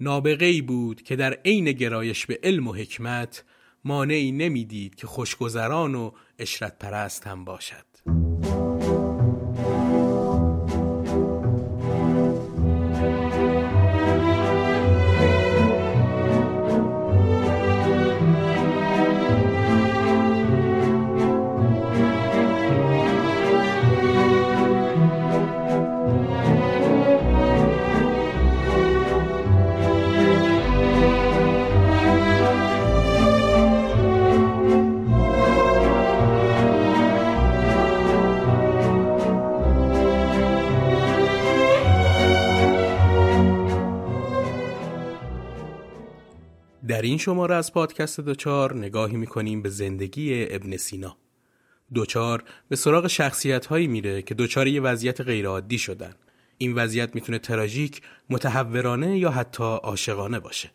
نابغه ای بود که در عین گرایش به علم و حکمت مانعی نمی‌دید که خوشگذران و اشرت پرست هم باشد. در این شماره از پادکست دوچار نگاهی می‌کنیم به زندگی ابن سینا. دوچار به سراغ شخصیت هایی میره که دوچار یه وضعیت غیرعادی شدن. این وضعیت می‌تونه تراژیک، متحورانه یا حتی عاشقانه باشه.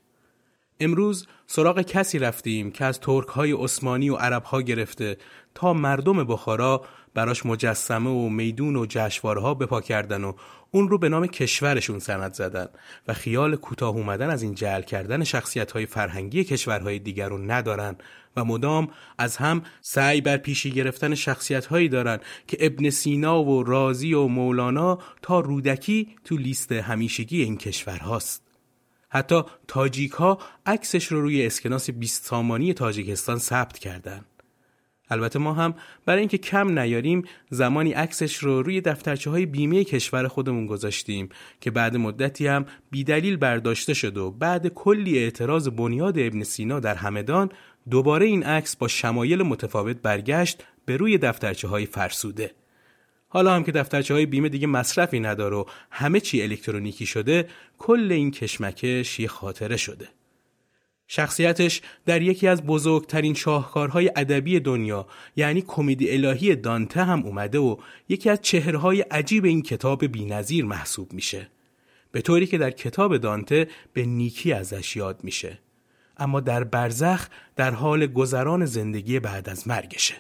امروز سراغ کسی رفتیم که از ترک های عثمانی و عرب ها گرفته تا مردم بخارا براش مجسمه و میدون و جشوارها بپا کردن و اون رو به نام کشورشون سند زدن و خیال کوتاه اومدن از این جعل کردن شخصیت های فرهنگی کشورهای دیگر رو ندارن و مدام از هم سعی بر پیشی گرفتن شخصیت هایی دارن که ابن سینا و رازی و مولانا تا رودکی تو لیست همیشگی این کشورهاست. حتی تاجیک ها عکسش رو روی اسکناس 20 سامانی تاجیکستان ثبت کردند. البته ما هم برای اینکه کم نیاریم زمانی عکسش رو روی دفترچه های بیمه کشور خودمون گذاشتیم که بعد مدتی هم بیدلیل برداشته شد و بعد کلی اعتراض بنیاد ابن سینا در همدان دوباره این عکس با شمایل متفاوت برگشت به روی دفترچه های فرسوده. حالا هم که دفترچه های بیمه دیگه مصرفی نداره و همه چی الکترونیکی شده کل این کشمکش یه خاطره شده. شخصیتش در یکی از بزرگترین شاهکارهای ادبی دنیا یعنی کمدی الهی دانته هم اومده و یکی از چهرهای عجیب این کتاب بینظیر محسوب میشه. به طوری که در کتاب دانته به نیکی ازش یاد میشه. اما در برزخ در حال گذران زندگی بعد از مرگشه.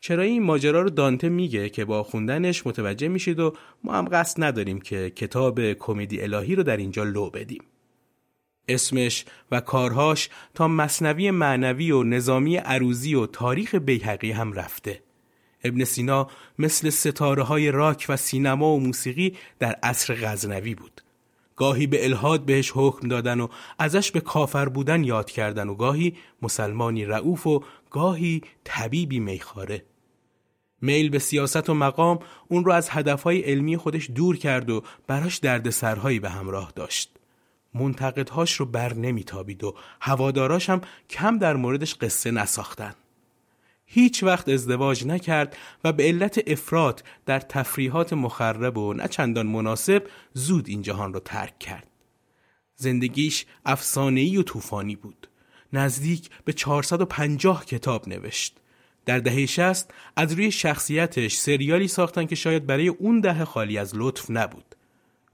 چرا این ماجرا رو دانته میگه که با خوندنش متوجه میشید و ما هم قصد نداریم که کتاب کمدی الهی رو در اینجا لو بدیم؟ اسمش و کارهاش تا مصنوی معنوی و نظامی عروزی و تاریخ بیهقی هم رفته. ابن سینا مثل ستاره های راک و سینما و موسیقی در عصر غزنوی بود. گاهی به الهاد بهش حکم دادن و ازش به کافر بودن یاد کردن و گاهی مسلمانی رعوف و گاهی طبیبی میخاره. میل به سیاست و مقام اون رو از هدفهای علمی خودش دور کرد و براش دردسرهایی به همراه داشت. منتقدهاش رو بر نمیتابید و هواداراش هم کم در موردش قصه نساختن. هیچ وقت ازدواج نکرد و به علت افراد در تفریحات مخرب و نه چندان مناسب زود این جهان رو ترک کرد. زندگیش افسانه‌ای و طوفانی بود. نزدیک به 450 کتاب نوشت. در دهه 60 از روی شخصیتش سریالی ساختن که شاید برای اون دهه خالی از لطف نبود.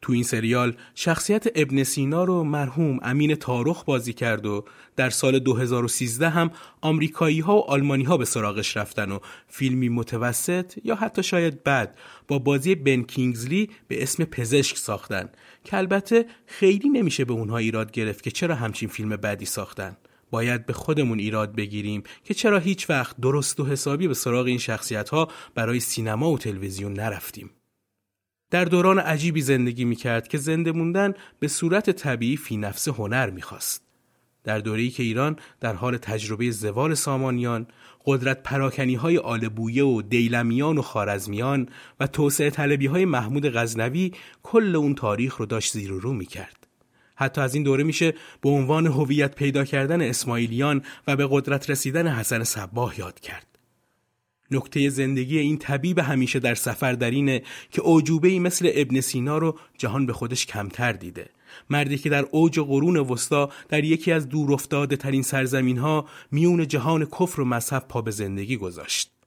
تو این سریال شخصیت ابن سینا رو مرحوم امین تارخ بازی کرد و در سال 2013 هم آمریکایی ها و آلمانی ها به سراغش رفتن و فیلمی متوسط یا حتی شاید بد با بازی بن کینگزلی به اسم پزشک ساختن که البته خیلی نمیشه به اونها ایراد گرفت که چرا همچین فیلم بدی ساختن. باید به خودمون ایراد بگیریم که چرا هیچ وقت درست و حسابی به سراغ این شخصیت ها برای سینما و تلویزیون نرفتیم. در دوران عجیبی زندگی می کرد که زنده موندن به صورت طبیعی فی نفس هنر می خواست. در دوره‌ای که ایران در حال تجربه زوال سامانیان، قدرت پراکنی های آلبویه و دیلمیان و خارزمیان و توسعه طلبی های محمود غزنوی کل اون تاریخ رو داشت زیر و رو می کرد. حتی از این دوره میشه به عنوان هویت پیدا کردن اسماعیلیان و به قدرت رسیدن حسن صباه یاد کرد. نکته زندگی این طبیب همیشه در سفر در اینه که اوجوبه ای مثل ابن سینا رو جهان به خودش کمتر دیده. مردی که در اوج قرون وسطا در یکی از دور ترین سرزمین ها میون جهان کفر و مذهب پا به زندگی گذاشت.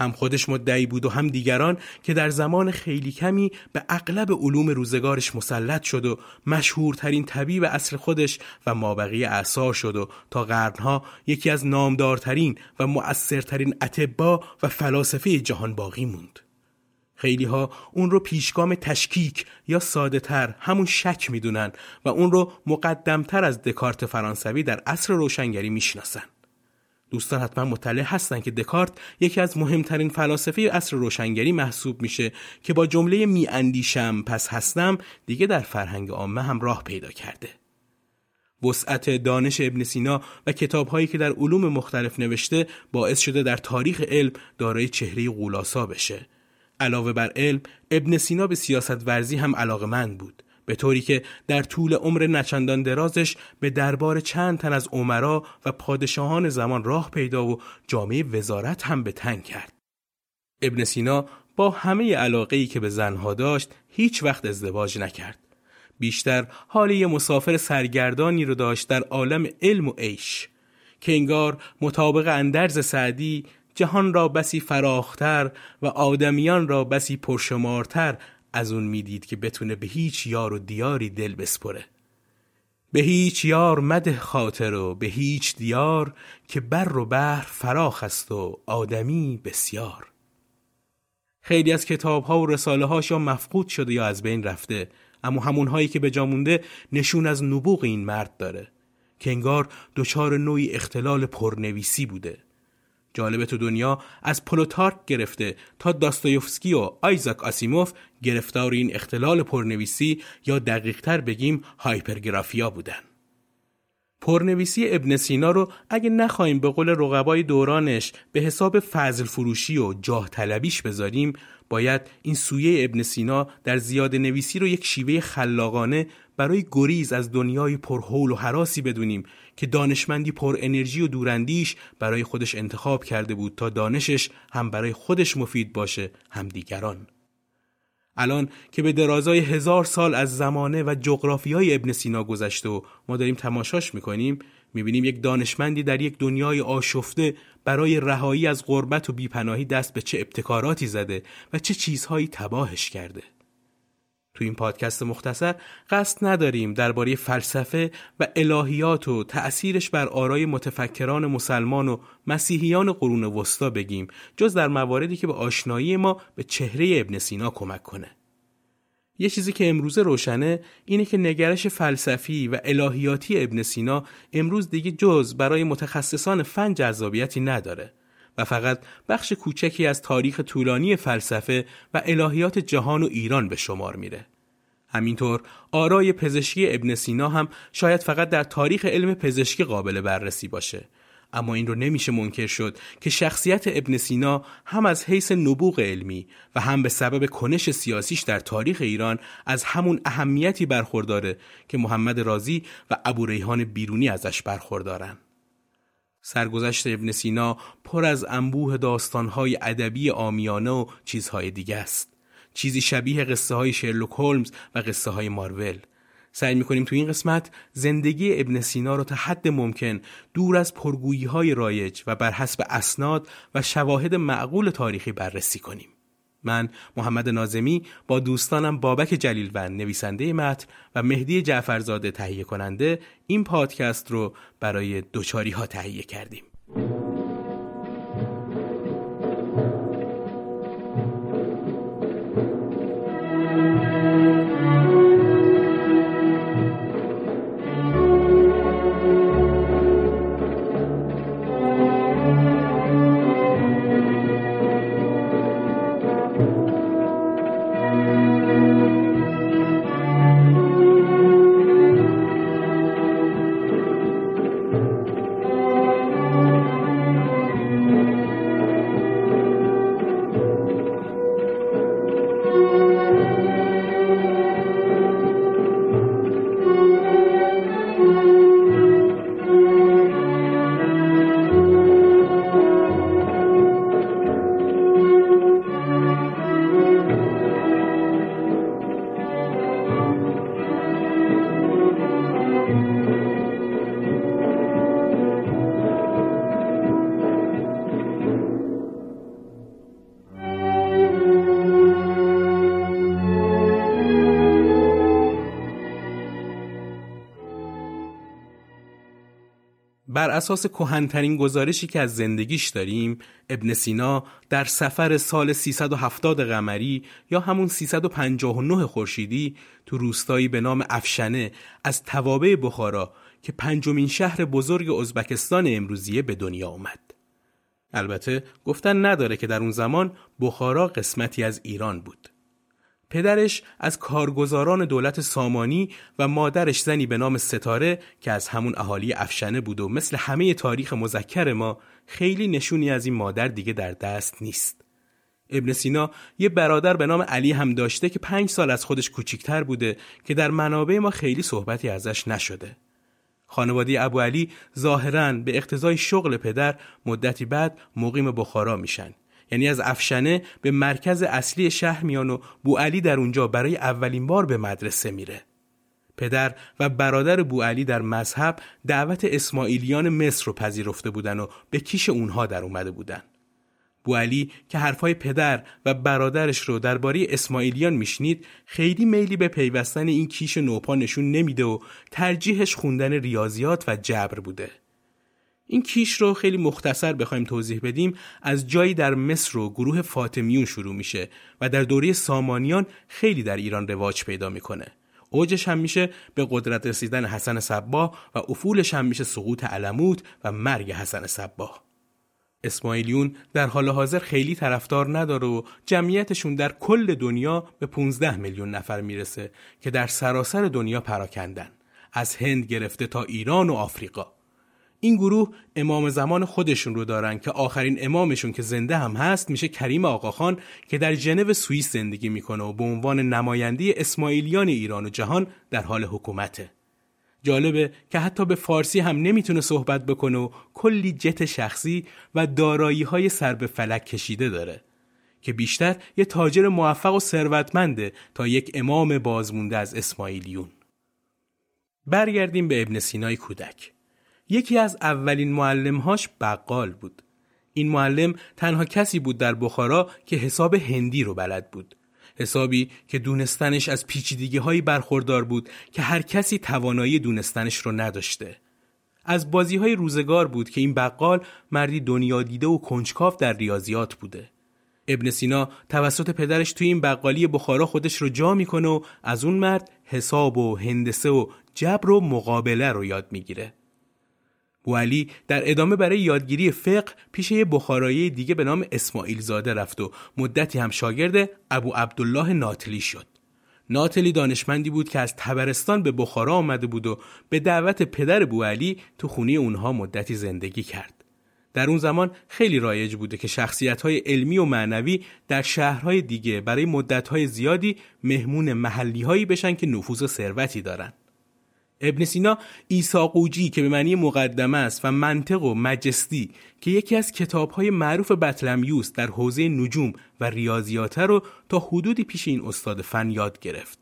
هم خودش مدعی بود و هم دیگران که در زمان خیلی کمی به اغلب علوم روزگارش مسلط شد و مشهورترین طبیب اصر خودش و مابقی اعصار شد و تا قرنها یکی از نامدارترین و مؤثرترین اتبا و فلاسفه جهان باقی موند. خیلی ها اون رو پیشگام تشکیک یا ساده تر همون شک می‌دونن و اون رو مقدمتر از دکارت فرانسوی در عصر روشنگری می‌شناسن. دوستان حتما مطلع هستند که دکارت یکی از مهمترین فلاسفه عصر روشنگری محسوب میشه که با جمله می اندیشم پس هستم دیگه در فرهنگ عامه هم راه پیدا کرده. وسعت دانش ابن سینا و کتابهایی که در علوم مختلف نوشته باعث شده در تاریخ علم دارای چهره غولاسا بشه. علاوه بر علم ابن سینا به سیاست ورزی هم علاقمند بود. به طوری که در طول عمر نچندان درازش به دربار چند تن از عمرا و پادشاهان زمان راه پیدا و جامعه وزارت هم به تنگ کرد. ابن سینا با همه علاقه ای که به زنها داشت هیچ وقت ازدواج نکرد. بیشتر حال مسافر سرگردانی رو داشت در عالم علم و عیش که انگار مطابق اندرز سعدی جهان را بسی فراختر و آدمیان را بسی پرشمارتر از اون می‌دید که بتونه به هیچ یار و دیاری دل بسپره. به هیچ یار مده خاطر و به هیچ دیار که بر و بحر فراخ است و آدمی بسیار. خیلی از کتاب ها و رساله هاش یا مفقود شده یا از بین رفته اما همون هایی که به مونده نشون از نبوغ این مرد داره که انگار دچار نوعی اختلال پرنویسی بوده. جالبه تو دنیا از پلوتارک گرفته تا داستایوفسکی و آیزاک آسیموف گرفتار این اختلال پرنویسی یا دقیقتر بگیم hypergraphia بودن. پرنویسی ابن سینا رو اگه نخواهیم به قول رقبای دورانش به حساب فضل فروشی و جاه طلبیش بذاریم باید این سویه ابن سینا در زیاد نویسی رو یک شیوه خلاقانه برای گریز از دنیای پرهول و حراسی بدونیم که دانشمندی پر انرژی و دوراندیش برای خودش انتخاب کرده بود تا دانشش هم برای خودش مفید باشه هم دیگران. الان که به درازای هزار سال از زمانه و های ابن سینا گذشته و ما داریم تماشاش می‌کنیم می‌بینیم یک دانشمندی در یک دنیای آشفته برای رهایی از غربت و بیپناهی دست به چه ابتکاراتی زده و چه چیزهایی تباهش کرده. تو این پادکست مختصر قصد نداریم درباره فلسفه و الهیات و تأثیرش بر آرای متفکران مسلمان و مسیحیان قرون وسطا بگیم جز در مواردی که به آشنایی ما به چهره ابن سینا کمک کنه. یه چیزی که امروز روشنه اینه که نگرش فلسفی و الهیاتی ابن سینا امروز دیگه جز برای متخصصان فن جذابیتی نداره و فقط بخش کوچکی از تاریخ طولانی فلسفه و الهیات جهان و ایران به شمار میره. همینطور آرای پزشکی ابن سینا هم شاید فقط در تاریخ علم پزشکی قابل بررسی باشه اما این رو نمیشه منکر شد که شخصیت ابن سینا هم از حیث نبوغ علمی و هم به سبب کنش سیاسیش در تاریخ ایران از همون اهمیتی برخورداره که محمد رازی و ابو ریحان بیرونی ازش برخوردارن. سرگذشت ابن سینا پر از انبوه داستانهای ادبی آمیانه و چیزهای دیگه است. چیزی شبیه قصه های شرلوک هولمز و قصه های مارول سعی می‌کنیم تو این قسمت زندگی ابن سینا رو تا حد ممکن دور از پرگویی های رایج و بر حسب اسناد و شواهد معقول تاریخی بررسی کنیم. من محمد نازمی با دوستانم بابک جلیلوند نویسنده متن و مهدی جعفرزاده تهیه کننده این پادکست رو برای دوچاری ها تهیه کردیم. اساس کهنترین گزارشی که از زندگیش داریم ابن سینا در سفر سال 370 قمری یا همون 359 خورشیدی تو روستایی به نام افشنه از توابع بخارا که پنجمین شهر بزرگ ازبکستان امروزیه به دنیا اومد. البته گفتن نداره که در اون زمان بخارا قسمتی از ایران بود. پدرش از کارگزاران دولت سامانی و مادرش زنی به نام ستاره که از همون اهالی افشنه بود و مثل همه تاریخ مذکر ما خیلی نشونی از این مادر دیگه در دست نیست. ابن سینا یه برادر به نام علی هم داشته که پنج سال از خودش کوچیکتر بوده که در منابع ما خیلی صحبتی ازش نشده. خانواده ابو علی ظاهرا به اقتضای شغل پدر مدتی بعد مقیم بخارا میشن یعنی از افشنه به مرکز اصلی شهر میان و بو علی در اونجا برای اولین بار به مدرسه میره. پدر و برادر بو علی در مذهب دعوت اسماعیلیان مصر رو پذیرفته بودن و به کیش اونها در اومده بودن. بو علی که حرفای پدر و برادرش رو درباره اسماعیلیان میشنید خیلی میلی به پیوستن این کیش نوپا نشون نمیده و ترجیحش خوندن ریاضیات و جبر بوده. این کیش رو خیلی مختصر بخوایم توضیح بدیم از جایی در مصر و گروه فاطمیون شروع میشه و در دوره سامانیان خیلی در ایران رواج پیدا می‌کنه. اوجش هم میشه به قدرت رسیدن حسن صباه و افولش هم میشه سقوط علموت و مرگ حسن صباه. اسماعیلیون در حال حاضر خیلی طرفدار نداره و جمعیتشون در کل دنیا به 15 میلیون نفر می‌رسه که در سراسر دنیا پراکندن از هند گرفته تا ایران و آفریقا این گروه امام زمان خودشون رو دارن که آخرین امامشون که زنده هم هست میشه کریم آقاخان که در ژنو سوئیس زندگی می‌کنه و به عنوان نماینده اسماعیلیان ایران و جهان در حال حکومته. جالبه که حتی به فارسی هم نمی‌تونه صحبت بکنه و کلی جت شخصی و دارایی های سر به فلک کشیده داره که بیشتر یه تاجر موفق و ثروتمنده تا یک امام بازمونده از اسماعیلیون. برگردیم به ابن سینای کودک. یکی از اولین معلمهاش بقال بود. این معلم تنها کسی بود در بخارا که حساب هندی رو بلد بود. حسابی که دونستنش از پیچیدگی هایی برخوردار بود که هر کسی توانایی دونستنش رو نداشته. از بازی های روزگار بود که این بقال مردی دنیا دیده و کنجکاف در ریاضیات بوده. ابن سینا توسط پدرش توی این بقالی بخارا خودش رو جا می‌کنه و از اون مرد حساب و هندسه و جبر و مقابله رو یاد می‌گیره. بوالی در ادامه برای یادگیری فقه پیش یه بخارایی دیگه به نام اسماعیل زاده رفت و مدتی هم شاگرد ابو عبدالله ناتلی شد. ناتلی دانشمندی بود که از تبرستان به بخارا آمده بود و به دعوت پدر بوالی تو خونه اونها مدتی زندگی کرد. در اون زمان خیلی رایج بوده که شخصیت های علمی و معنوی در شهرهای دیگه برای مدت زیادی مهمون محلی هایی بشن که نفوذ و ثروتی دارن. ابن سینا ایساقوجی که به معنی مقدمه است و منطق و مجستی که یکی از کتابهای معروف بطلمیوس در حوزه نجوم و ریاضیات رو تا حدودی پیش این استاد فن یاد گرفت.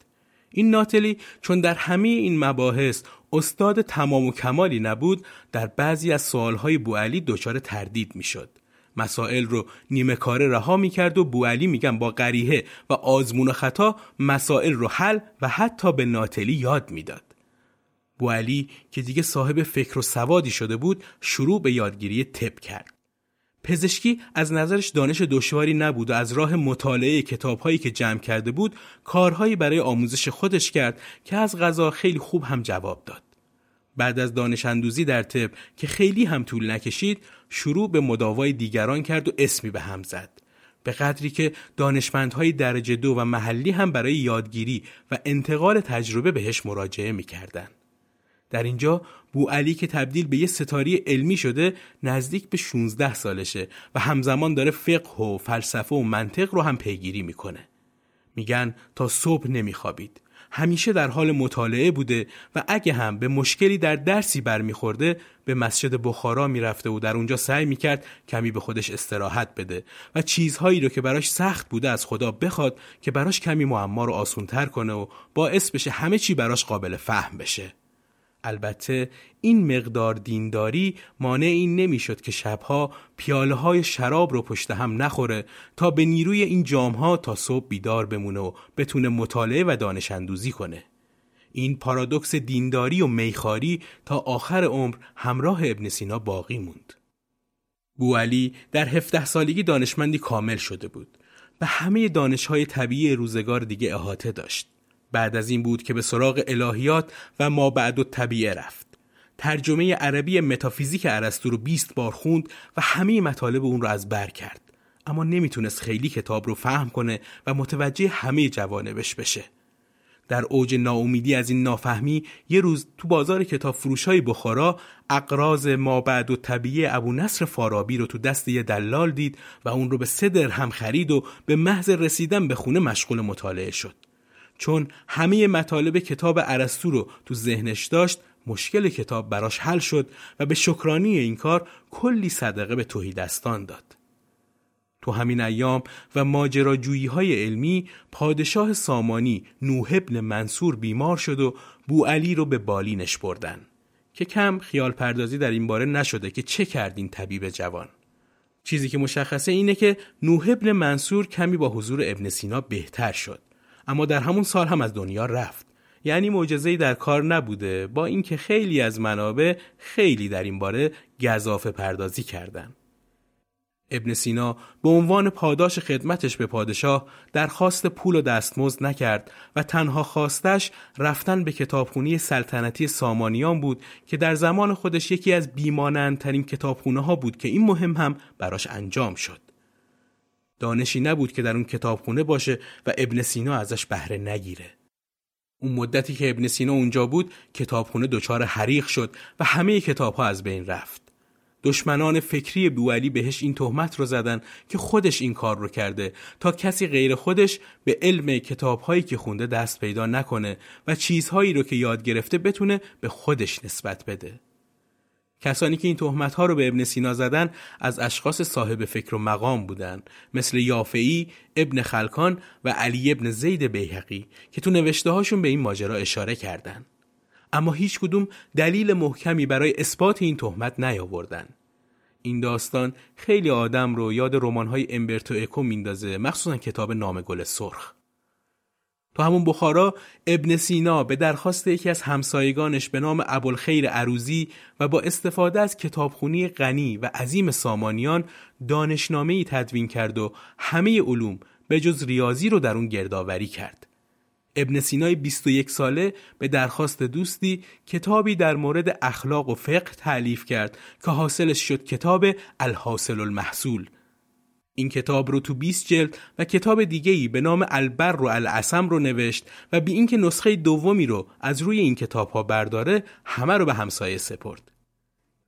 این ناتلی چون در همه این مباحث استاد تمام و کمالی نبود در بعضی از سوالهای بوالی دچار تردید می‌شد. مسائل رو نیمه کاره رها می‌کرد و بوعلی میگن با قریه و آزمون و خطا مسائل رو حل و حتی به ناتلی یاد می‌داد. بوعلی که دیگه صاحب فکر و سوادی شده بود شروع به یادگیری تپ کرد. پزشکی از نظرش دانش دشواری نبود و از راه مطالعه کتابهایی که جمع کرده بود کارهایی برای آموزش خودش کرد که از غذا خیلی خوب هم جواب داد. بعد از دانش اندوزی در طب که خیلی هم طول نکشید شروع به مداوای دیگران کرد و اسمی به هم زد. به قدری که دانشمندهای درجه دو و محلی هم برای یادگیری و انتقال تجربه بهش مراجعه می‌کردند. در اینجا بو علی که تبدیل به یه ستاری علمی شده نزدیک به 16 سالشه و همزمان داره فقه و فلسفه و منطق رو هم پیگیری می‌کنه. میگن تا صبح نمیخوابید. همیشه در حال مطالعه بوده و اگه هم به مشکلی در درسی برمیخورده به مسجد بخارا می‌رفته و در اونجا سعی می‌کرد کمی به خودش استراحت بده و چیزهایی رو که براش سخت بوده از خدا بخواد که براش کمی معما رو آسونتر کنه و باعث بشه همه چی براش قابل فهم بشه. البته این مقدار دینداری مانع این نمی‌شد که شبها پیاله های شراب رو پشت هم نخوره تا به نیروی این جامها تا صبح بیدار بمونه و بتونه مطالعه و دانش اندوزی کنه. این پارادوکس دینداری و میخاری تا آخر عمر همراه ابن سینا باقی موند. علی در 17 سالگی دانشمندی کامل شده بود. به همه دانشهای طبیعی روزگار دیگه احاطه داشت. بعد از این بود که به سراغ الهیات و ما بعد و طبیعه رفت. ترجمه عربی متافیزیک ارسطو رو 20 بار خوند و همه مطالب اون رو از بر کرد. اما نمی‌تونست خیلی کتاب رو فهم کنه و متوجه همه جوانبش بشه. در اوج ناامیدی از این نافهمی یه روز تو بازار کتاب فروش های بخارا اقراز ما بعد و طبیعه ابو نصر فارابی رو تو دست یه دلال دید و اون رو به سه درهم خرید و به محض رسیدن به خونه مشغول مطالعه شد. چون همه مطالب کتاب ارسطو رو تو ذهنش داشت مشکل کتاب براش حل شد و به شکرانی این کار کلی صدقه به توهیدستان داد. تو همین ایام و ماجراجویی های علمی پادشاه سامانی نوح ابن منصور بیمار شد و بو علی رو به بالینش بردن که کم خیال پردازی در این باره نشده که چه کرد این طبیب جوان. چیزی که مشخصه اینه که نوح ابن منصور کمی با حضور ابن سینا بهتر شد. اما در همون سال هم از دنیا رفت یعنی معجزه‌ای در کار نبوده با اینکه خیلی از منابع خیلی در این باره گذافه پردازی کردند. ابن سینا به عنوان پاداش خدمتش به پادشاه درخواست پول و دستمزد نکرد و تنها خواستش رفتن به کتابخونی سلطنتی سامانیان بود که در زمان خودش یکی از بیمانندترین کتابخونه ها بود که این مهم هم براش انجام شد. دانشی نبود که در اون کتابخونه باشه و ابن سینا ازش بهره نگیره. اون مدتی که ابن سینا اونجا بود کتابخونه دچار حریق شد و همه کتابها از بین رفت. دشمنان فکری بوعلی بهش این تهمت رو زدن که خودش این کار رو کرده تا کسی غیر خودش به علم کتابهایی که خونده دست پیدا نکنه و چیزهایی رو که یاد گرفته بتونه به خودش نسبت بده. کسانی که این تهمت ها رو به ابن سینا زدن از اشخاص صاحب فکر و مقام بودند مثل یافعی، ابن خلکان و علی ابن زید بیهقی که تو نوشته هاشون به این ماجرا اشاره کردند. اما هیچ کدوم دلیل محکمی برای اثبات این تهمت نیاوردن. این داستان خیلی آدم رو یاد های امبرتو اکو میندازه مخصوصا کتاب نام گل سرخ. تو همون بخارا ابن سینا به درخواست یکی از همسایگانش به نام ابوالخیر عروزی و با استفاده از کتابخونی غنی و عظیم سامانیان دانشنامه ای تدوین کرد و همه علوم به جز ریاضی رو در اون گردآوری کرد. ابن سینای 21 ساله به درخواست دوستی کتابی در مورد اخلاق و فقه تعلیف کرد که حاصلش شد کتاب الحاصل المحصول این کتاب رو تو 20 جلد و کتاب دیگه ای به نام البر رو العسم رو نوشت و بی اینکه نسخه دومی رو از روی این کتاب ها برداره همه رو به همسایه سپرد.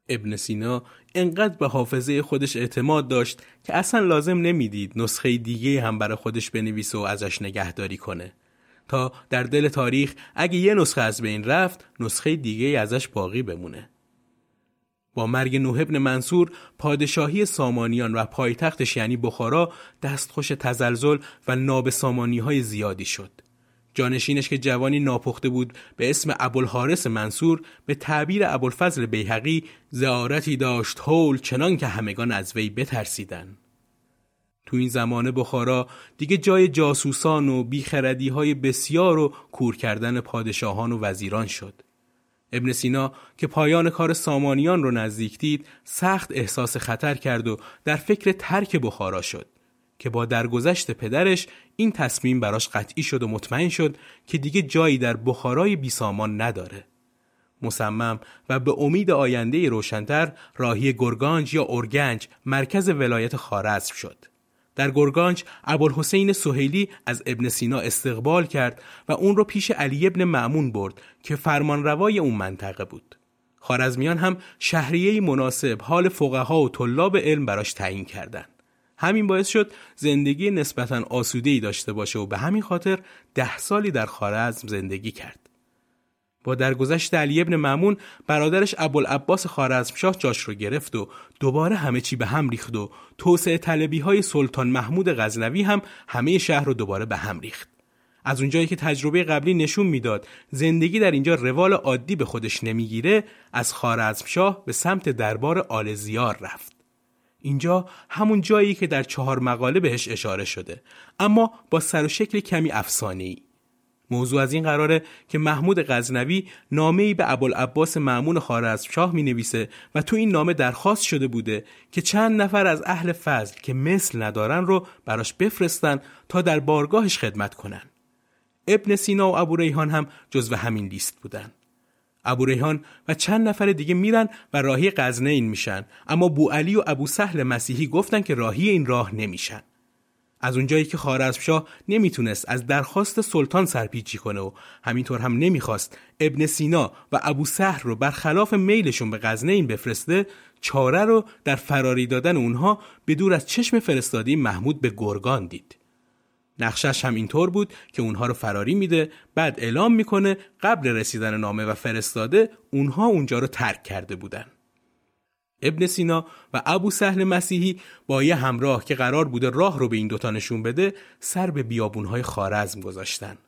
ابن سینا انقدر به حافظه خودش اعتماد داشت که اصلا لازم نمی‌دید نسخه دیگه هم برای خودش بنویسه و ازش نگهداری کنه تا در دل تاریخ اگه یه نسخه از بین رفت نسخه دیگه ازش باقی بمونه. با مرگ نوح ابن منصور پادشاهی سامانیان و پایتختش یعنی بخارا دستخوش تزلزل و نابسامانی های زیادی شد. جانشینش که جوانی ناپخته بود به اسم ابوالحارث منصور به تعبیر ابوالفضل بیهقی زیارتی داشت هول چنان که همگان از وی بترسیدن تو این زمانه بخارا دیگه جای جاسوسان و بیخردی های بسیار و کور کردن پادشاهان و وزیران شد ابن سینا که پایان کار سامانیان رو نزدیک دید سخت احساس خطر کرد و در فکر ترک بخارا شد که با درگذشت پدرش این تصمیم براش قطعی شد و مطمئن شد که دیگه جایی در بخارای بیسامان نداره. مصمم و به امید آینده روشنتر راهی گرگانج یا اورگنج مرکز ولایت خارزم شد. در گرگانج ابوالحسین سهیلی از ابن سینا استقبال کرد و اون رو پیش علی ابن معمون برد که فرمانروای اون منطقه بود. خارزمیان هم شهریه مناسب حال فقها و طلاب علم براش تعیین کردند. همین باعث شد زندگی نسبتا آسوده ای داشته باشه و به همین خاطر ده سالی در خارزم زندگی کرد. با درگذشت علی ابن معمون برادرش ابوالعباس خارزمشاه جاش رو گرفت و دوباره همه چی به هم ریخت و توسعه طلبی های سلطان محمود غزنوی هم همه شهر رو دوباره به هم ریخت. از اونجایی که تجربه قبلی نشون می‌داد زندگی در اینجا روال عادی به خودش نمی‌گیره از خارزمشاه به سمت دربار آل زیار رفت. اینجا همون جایی که در چهار مقاله بهش اشاره شده اما با سر و شکل کمی افسانه ای. موضوع از این قراره که محمود غزنوی نامه ای به ابوالعباس معمون خارزمشاه می نویسه و تو این نامه درخواست شده بوده که چند نفر از اهل فضل که مثل ندارن رو براش بفرستن تا در بارگاهش خدمت کنن. ابن سینا و ابو ریحان هم جزو همین لیست بودن. ابو ریحان و چند نفر دیگه میرن و راهی این میشن اما بو علی و ابو سهل مسیحی گفتن که راهی این راه نمیشن از اونجایی که خارزمشاه نمی‌تونست از درخواست سلطان سرپیچی کنه و همینطور هم نمی‌خواست ابن سینا و ابو سهر رو برخلاف میلشون به این بفرسته چاره رو در فراری دادن اونها به دور از چشم فرستادی محمود به گرگان دید. نقشش هم اینطور بود که اونها رو فراری میده بعد اعلام می‌کنه قبل رسیدن نامه و فرستاده اونها اونجا رو ترک کرده بودن. ابن سینا و ابو سهل مسیحی با یه همراه که قرار بوده راه رو به این دوتا نشون بده سر به بیابونهای خارزم گذاشتن.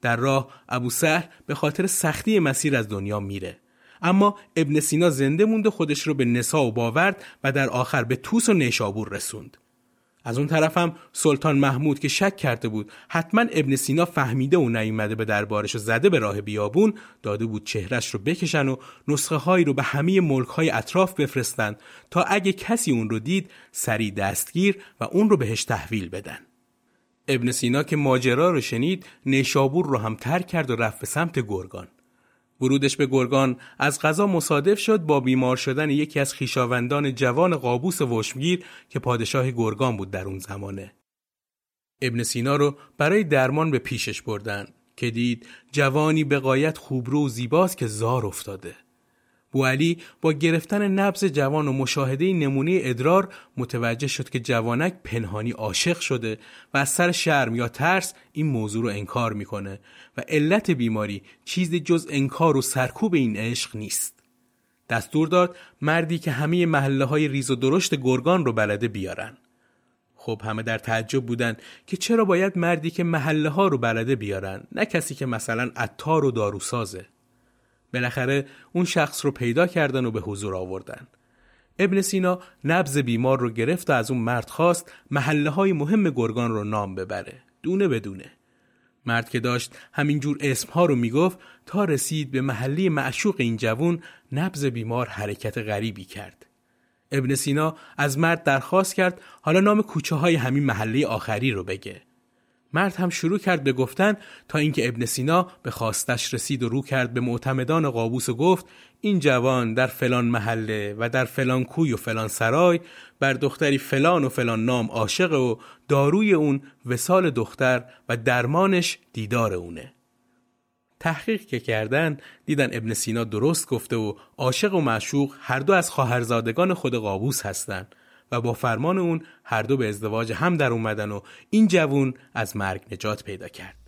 در راه ابو سهل به خاطر سختی مسیر از دنیا میره. اما ابن سینا زنده موند و خودش رو به نسا و باورد و در آخر به توس و نیشابور رسوند. از اون طرفم سلطان محمود که شک کرده بود حتما ابن سینا فهمیده و نیومده به دربارش و زده به راه بیابون داده بود چهرش رو بکشن و نسخه هایی رو به همه ملک های اطراف بفرستن تا اگه کسی اون رو دید سریع دستگیر و اون رو بهش تحویل بدن. ابن سینا که ماجرا رو شنید نیشابور رو هم ترک کرد و رفت به سمت گرگان. ورودش به گرگان از غذا مصادف شد با بیمار شدن یکی از خیشاوندان جوان قابوس وشمگیر که پادشاه گرگان بود در اون زمانه. ابن سینا رو برای درمان به پیشش بردن که دید جوانی به قایت خوبرو و زیباست که زار افتاده. بوالی با گرفتن نبز جوان و مشاهده نمونه ادرار متوجه شد که جوانک پنهانی عاشق شده و از سر شرم یا ترس این موضوع رو انکار می‌کنه و علت بیماری چیزی جز انکار و سرکوب این عشق نیست. دستور داد مردی که همه محله های ریز و درشت گرگان رو بلده بیارن. خب همه در تعجب بودن که چرا باید مردی که محله ها رو بلده بیارن نه کسی که مثلا عطار و داروسازه. بالاخره اون شخص رو پیدا کردن و به حضور آوردن. ابن سینا نبز بیمار رو گرفت و از اون مرد خواست محله های مهم گرگان رو نام ببره. دونه بدونه. مرد که داشت همینجور اسمها رو می‌گفت تا رسید به محلی معشوق این جوون نبز بیمار حرکت غریبی کرد. ابن سینا از مرد درخواست کرد حالا نام کوچه های همین محله آخری رو بگه. مرد هم شروع کرد به گفتن تا اینکه ابن سینا به خواستش رسید و رو کرد به معتمدان قابوس و گفت این جوان در فلان محله و در فلان کوی و فلان سرای بر دختری فلان و فلان نام عاشق و داروی اون وسال دختر و درمانش دیدار اونه. تحقیق که کردن دیدن ابن سینا درست گفته و عاشق و معشوق هر دو از خواهرزادگان خود قابوس هستند و با فرمان اون هر دو به ازدواج هم در اومدن و این جوون از مرگ نجات پیدا کرد.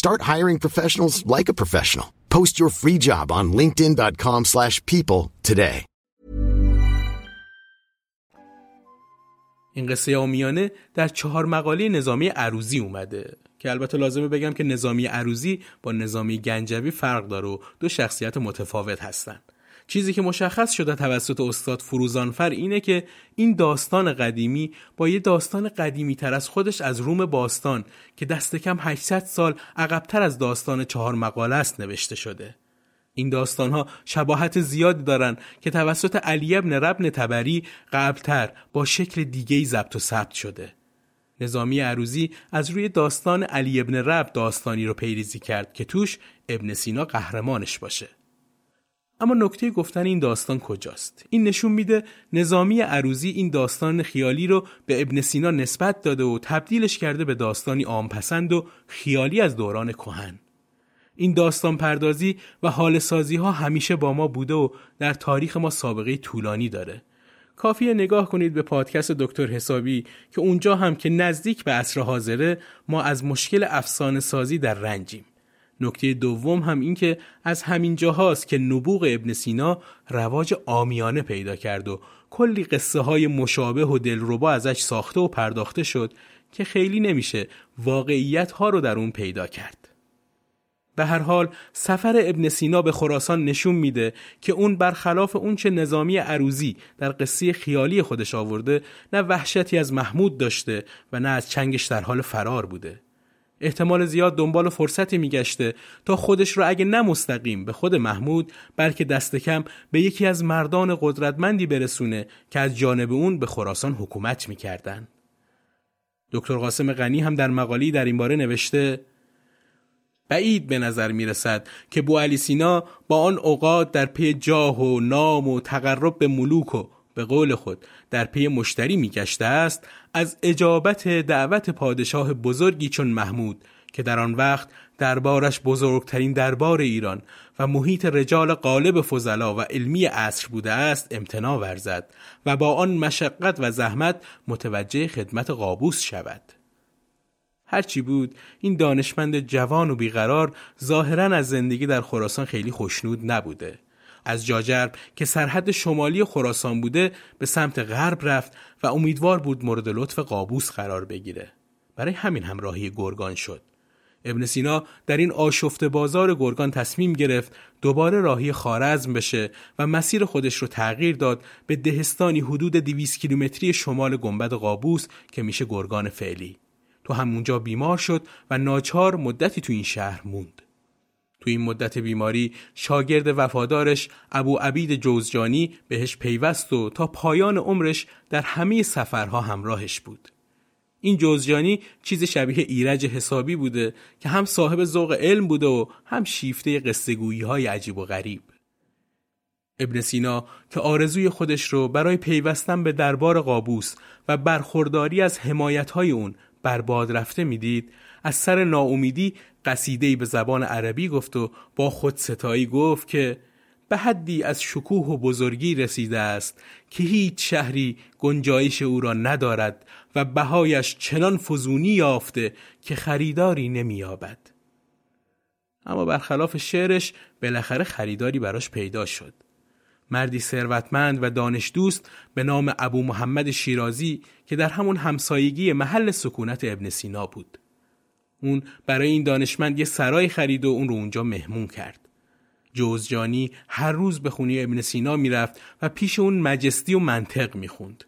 Start hiring professionals like a professional. Post your free job on linkedin.com/people slash people today. این قصه آمیانه در چهار مقاله نظامی عروزی اومده که البته لازمه بگم که نظامی عروزی با نظامی گنجوی فرق داره و دو شخصیت متفاوت هستند. چیزی که مشخص شده توسط استاد فروزانفر اینه که این داستان قدیمی با یه داستان قدیمی تر از خودش از روم باستان که دست کم 800 سال عقبتر از داستان چهار مقاله است نوشته شده. این داستان ها شباهت زیادی دارن که توسط علی ابن ربن تبری قبلتر با شکل دیگه ضبط و ثبت شده. نظامی عروزی از روی داستان علی ابن رب داستانی رو پیریزی کرد که توش ابن سینا قهرمانش باشه. اما نکته گفتن این داستان کجاست؟ این نشون میده نظامی عروزی این داستان خیالی رو به ابن سینا نسبت داده و تبدیلش کرده به داستانی عامپسند و خیالی از دوران کهن. این داستان پردازی و حال سازی ها همیشه با ما بوده و در تاریخ ما سابقه طولانی داره. کافیه نگاه کنید به پادکست دکتر حسابی که اونجا هم که نزدیک به عصر حاضره ما از مشکل افسانه سازی در رنجیم. نکته دوم هم این که از همین جاهاست که نبوغ ابن سینا رواج آمیانه پیدا کرد و کلی قصه های مشابه و دلربا ازش ساخته و پرداخته شد که خیلی نمیشه واقعیت ها رو در اون پیدا کرد. به هر حال سفر ابن سینا به خراسان نشون میده که اون برخلاف اون چه نظامی عروزی در قصه خیالی خودش آورده نه وحشتی از محمود داشته و نه از چنگش در حال فرار بوده. احتمال زیاد دنبال فرصتی میگشته تا خودش رو اگه نه مستقیم به خود محمود بلکه دست کم به یکی از مردان قدرتمندی برسونه که از جانب اون به خراسان حکومت می‌کردن. دکتر قاسم غنی هم در مقالی در این باره نوشته بعید به نظر می رسد که بو علی سینا با آن اوقات در پی جاه و نام و تقرب به ملوک و به قول خود در پی مشتری میگشته است از اجابت دعوت پادشاه بزرگی چون محمود که در آن وقت دربارش بزرگترین دربار ایران و محیط رجال قالب فضلا و علمی عصر بوده است امتناع ورزد و با آن مشقت و زحمت متوجه خدمت قابوس شود. هرچی بود این دانشمند جوان و بیقرار ظاهرا از زندگی در خراسان خیلی خوشنود نبوده. از جاجرب که سرحد شمالی خراسان بوده به سمت غرب رفت و امیدوار بود مورد لطف قابوس قرار بگیره. برای همین همراهی گرگان شد. ابن سینا در این آشفت بازار گرگان تصمیم گرفت دوباره راهی خارزم بشه و مسیر خودش رو تغییر داد به دهستانی حدود 200 کیلومتری شمال گنبد قابوس که میشه گرگان فعلی. تو همونجا بیمار شد و ناچار مدتی تو این شهر موند. تو این مدت بیماری شاگرد وفادارش ابو عبید جوزجانی بهش پیوست و تا پایان عمرش در همه سفرها همراهش بود. این جوزجانی چیز شبیه ایرج حسابی بوده که هم صاحب ذوق علم بوده و هم شیفته قصهگویی های عجیب و غریب. ابن سینا که آرزوی خودش رو برای پیوستن به دربار قابوس و برخورداری از حمایت های اون برباد رفته می‌دید از سر ناامیدی قصیده‌ای به زبان عربی گفت و با خود ستایی گفت که به حدی از شکوه و بزرگی رسیده است که هیچ شهری گنجایش او را ندارد و بهایش چنان فزونی یافته که خریداری نمییابد. اما برخلاف شعرش بالاخره خریداری براش پیدا شد. مردی ثروتمند و دانش دوست به نام ابو محمد شیرازی که در همون همسایگی محل سکونت ابن سینا بود. اون برای این دانشمند یه سرای خرید و اون رو اونجا مهمون کرد جوزجانی هر روز به خونی ابن سینا می‌رفت و پیش اون مجستی و منطق می‌خوند.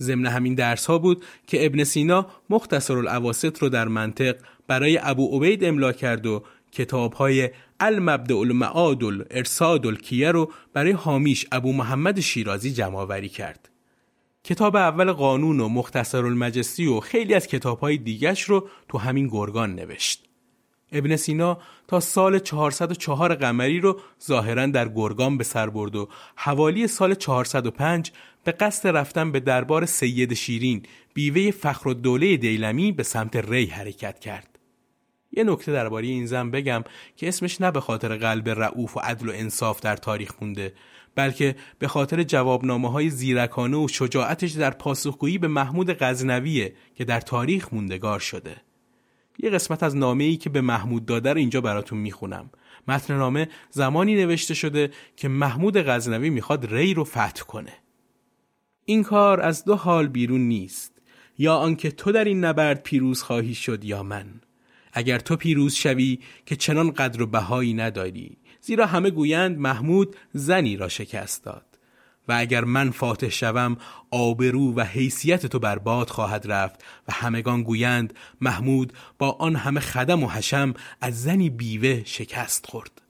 ضمن همین درس ها بود که ابن سینا مختصر العواسط رو در منطق برای ابو عبید املا کرد و کتاب های المبدع المعاد ارساد الکیه رو برای حامیش ابو محمد شیرازی جمع کرد. کتاب اول قانون و مختصر المجستی و خیلی از کتاب های دیگش رو تو همین گرگان نوشت. ابن سینا تا سال 404 قمری رو ظاهرا در گرگان به سر برد و حوالی سال 405 به قصد رفتن به دربار سید شیرین بیوه فخر و دوله دیلمی به سمت ری حرکت کرد. یه نکته درباره این زن بگم که اسمش نه به خاطر قلب رعوف و عدل و انصاف در تاریخ مونده بلکه به خاطر جوابنامه های زیرکانه و شجاعتش در پاسخگویی به محمود غزنویه که در تاریخ موندگار شده. یه قسمت از نامه ای که به محمود داده رو اینجا براتون می‌خونم. متن نامه زمانی نوشته شده که محمود غزنوی می‌خواد ری رو فتح کنه. این کار از دو حال بیرون نیست. یا آنکه تو در این نبرد پیروز خواهی شد یا من. اگر تو پیروز شوی که چنان قدر و بهایی نداری. زیرا همه گویند محمود زنی را شکست داد. و اگر من فاتح شوم آبرو و حیثیت تو برباد خواهد رفت و همگان گویند محمود با آن همه خدم و حشم از زنی بیوه شکست خورد.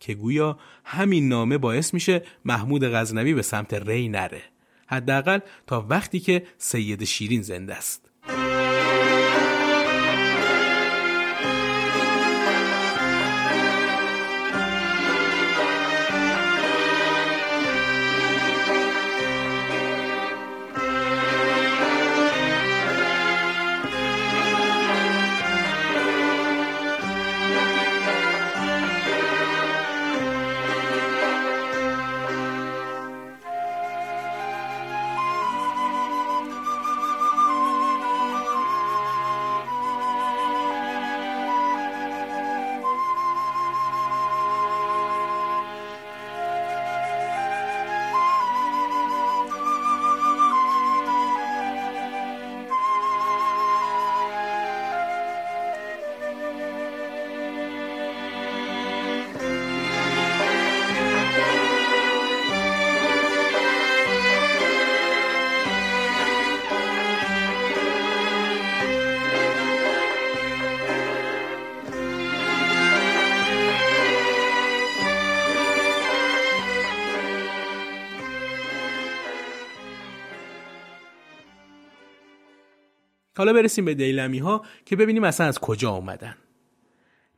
که گویا همین نامه باعث میشه محمود غزنوی به سمت ری نره حداقل تا وقتی که سید شیرین زنده است. حالا برسیم به دیلمی ها که ببینیم اصلا از کجا آمدن.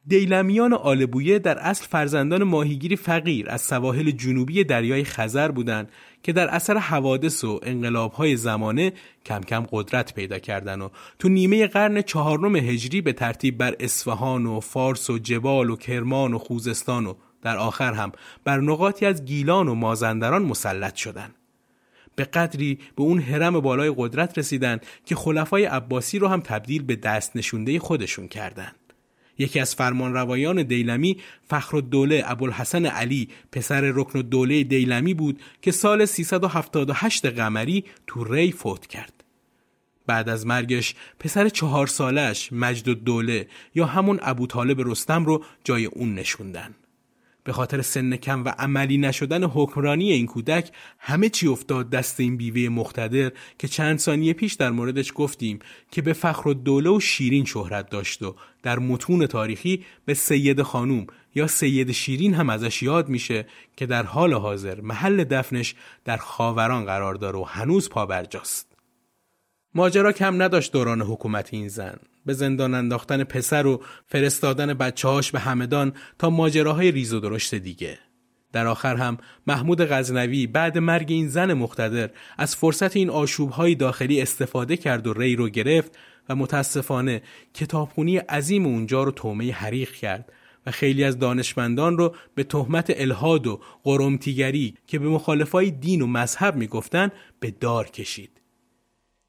دیلمیان آلبویه در اصل فرزندان ماهیگیری فقیر از سواحل جنوبی دریای خزر بودند که در اثر حوادث و انقلابهای زمانه کم کم قدرت پیدا کردن و تو نیمه قرن چهارم هجری به ترتیب بر اصفهان و فارس و جبال و کرمان و خوزستان و در آخر هم بر نقاطی از گیلان و مازندران مسلط شدند. به قدری به اون حرم بالای قدرت رسیدن که خلفای عباسی رو هم تبدیل به دست نشونده خودشون کردند. یکی از فرمان روایان دیلمی فخر الدوله ابوالحسن علی پسر رکن الدوله دیلمی بود که سال 378 قمری تو ری فوت کرد. بعد از مرگش پسر چهار سالش مجد الدوله یا همون ابو طالب رستم رو جای اون نشوندن. به خاطر سن کم و عملی نشدن حکمرانی این کودک همه چی افتاد دست این بیوه مختدر که چند ثانیه پیش در موردش گفتیم که به فخر و دوله و شیرین شهرت داشت و در متون تاریخی به سید خانوم یا سید شیرین هم ازش یاد میشه که در حال حاضر محل دفنش در خاوران قرار داره و هنوز پابرجاست. ماجرا کم نداشت دوران حکومت این زن به زندان انداختن پسر و فرستادن بچه‌هاش به همدان تا ماجراهای ریز و درشت دیگه در آخر هم محمود غزنوی بعد مرگ این زن مقتدر از فرصت این آشوبهای داخلی استفاده کرد و ری رو گرفت و متاسفانه کتابخونی عظیم اونجا رو تومه حریق کرد و خیلی از دانشمندان رو به تهمت الهاد و قرمتیگری که به مخالفای دین و مذهب می‌گفتن به دار کشید.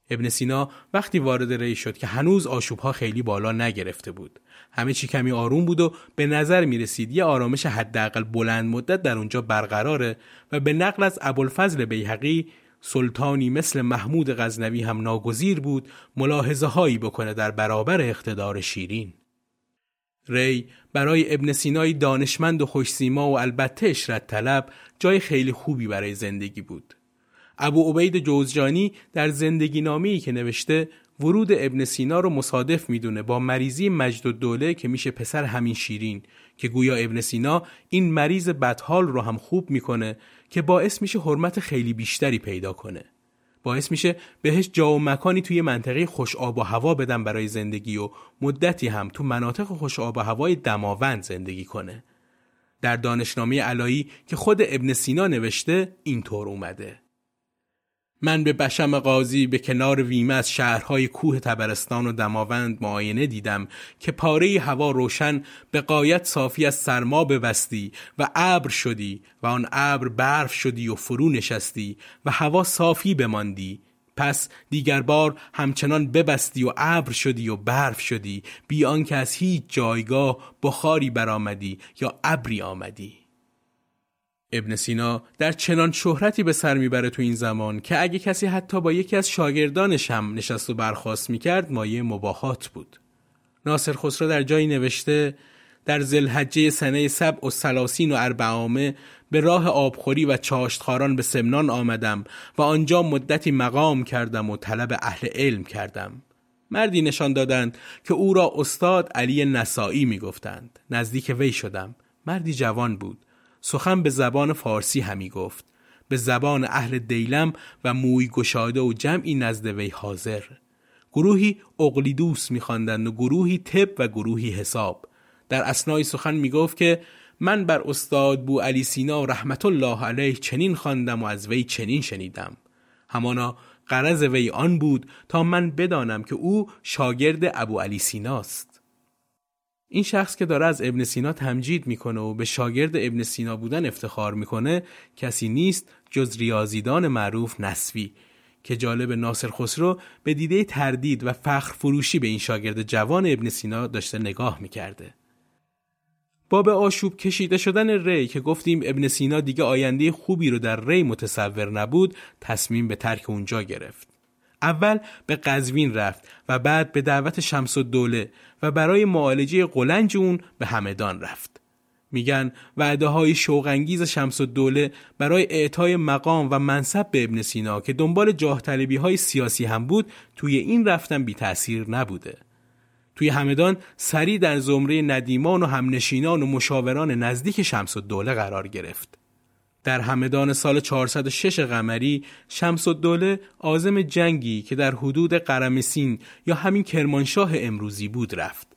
ابن سینا وقتی وارد ری شد که هنوز آشوبها خیلی بالا نگرفته بود. همه چی کمی آروم بود و به نظر می رسید یه آرامش حداقل بلند مدت در اونجا برقراره و به نقل از ابوالفضل بیهقی سلطانی مثل محمود غزنوی هم ناگزیر بود ملاحظه هایی بکنه در برابر اقتدار شیرین. ری برای ابن سینای دانشمند و خوشسیما و البته اشرت طلب جای خیلی خوبی برای زندگی بود. ابو عبید جوزجانی در زندگی نامی که نوشته ورود ابن سینا رو مصادف می‌دونه با مریضی مجد دوله که میشه پسر همین شیرین که گویا ابن سینا این مریض بدحال رو هم خوب می‌کنه که باعث میشه حرمت خیلی بیشتری پیدا کنه. باعث میشه بهش جا و مکانی توی منطقه خوش آب و هوا بدن برای زندگی و مدتی هم تو مناطق خوش آب و هوای دماوند زندگی کنه. در دانشنامه علایی که خود ابن سینا نوشته اینطور اومده. من به بشم قاضی به کنار ویمه از شهرهای کوه تبرستان و دماوند معاینه دیدم که پاره هوا روشن به قایت صافی از سرما ببستی و ابر شدی و آن ابر برف شدی و فرو نشستی و هوا صافی بماندی. پس دیگر بار همچنان ببستی و ابر شدی و برف شدی بیان که از هیچ جایگاه بخاری برآمدی یا ابری آمدی. ابن سینا در چنان شهرتی به سر می‌بره تو این زمان که اگه کسی حتی با یکی از شاگردانش هم نشست و برخواست می‌کرد مایه مباهات بود. ناصر خسرو در جایی نوشته در زلحجه سنه سب و سلاسین و اربعامه به راه آبخوری و چاشتخاران به سمنان آمدم و آنجا مدتی مقام کردم و طلب اهل علم کردم. مردی نشان دادند که او را استاد علی نسایی می‌گفتند. نزدیک وی شدم. مردی جوان بود. سخن به زبان فارسی همی گفت. به زبان اهل دیلم و موی گشاده و جمعی نزد وی حاضر. گروهی اقلیدوس میخواندند و گروهی تب و گروهی حساب. در اسنای سخن می‌گفت که من بر استاد بو علی سینا رحمت الله علیه چنین خواندم و از وی چنین شنیدم. همانا قرض وی آن بود تا من بدانم که او شاگرد ابو علی سیناست. این شخص که داره از ابن سینا تمجید می‌کنه و به شاگرد ابن سینا بودن افتخار می‌کنه کسی نیست جز ریاضیدان معروف نسوی که جالب ناصر خسرو به دیده تردید و فخر فروشی به این شاگرد جوان ابن سینا داشته نگاه می‌کرده. با به آشوب کشیده شدن ری که گفتیم ابن سینا دیگه آینده خوبی رو در ری متصور نبود تصمیم به ترک اونجا گرفت. اول به قزوین رفت و بعد به دعوت شمس دوله و برای معالجه قلنج اون به همدان رفت. میگن وعده های شوقانگیز شمس دوله برای اعطای مقام و منصب به ابن سینا که دنبال جاه طلبی های سیاسی هم بود توی این رفتن بی تأثیر نبوده. توی همدان سری در زمره ندیمان و همنشینان و مشاوران نزدیک شمس دوله قرار گرفت. در همدان سال 406 قمری شمس الدوله آزم جنگی که در حدود قرمسین یا همین کرمانشاه امروزی بود رفت.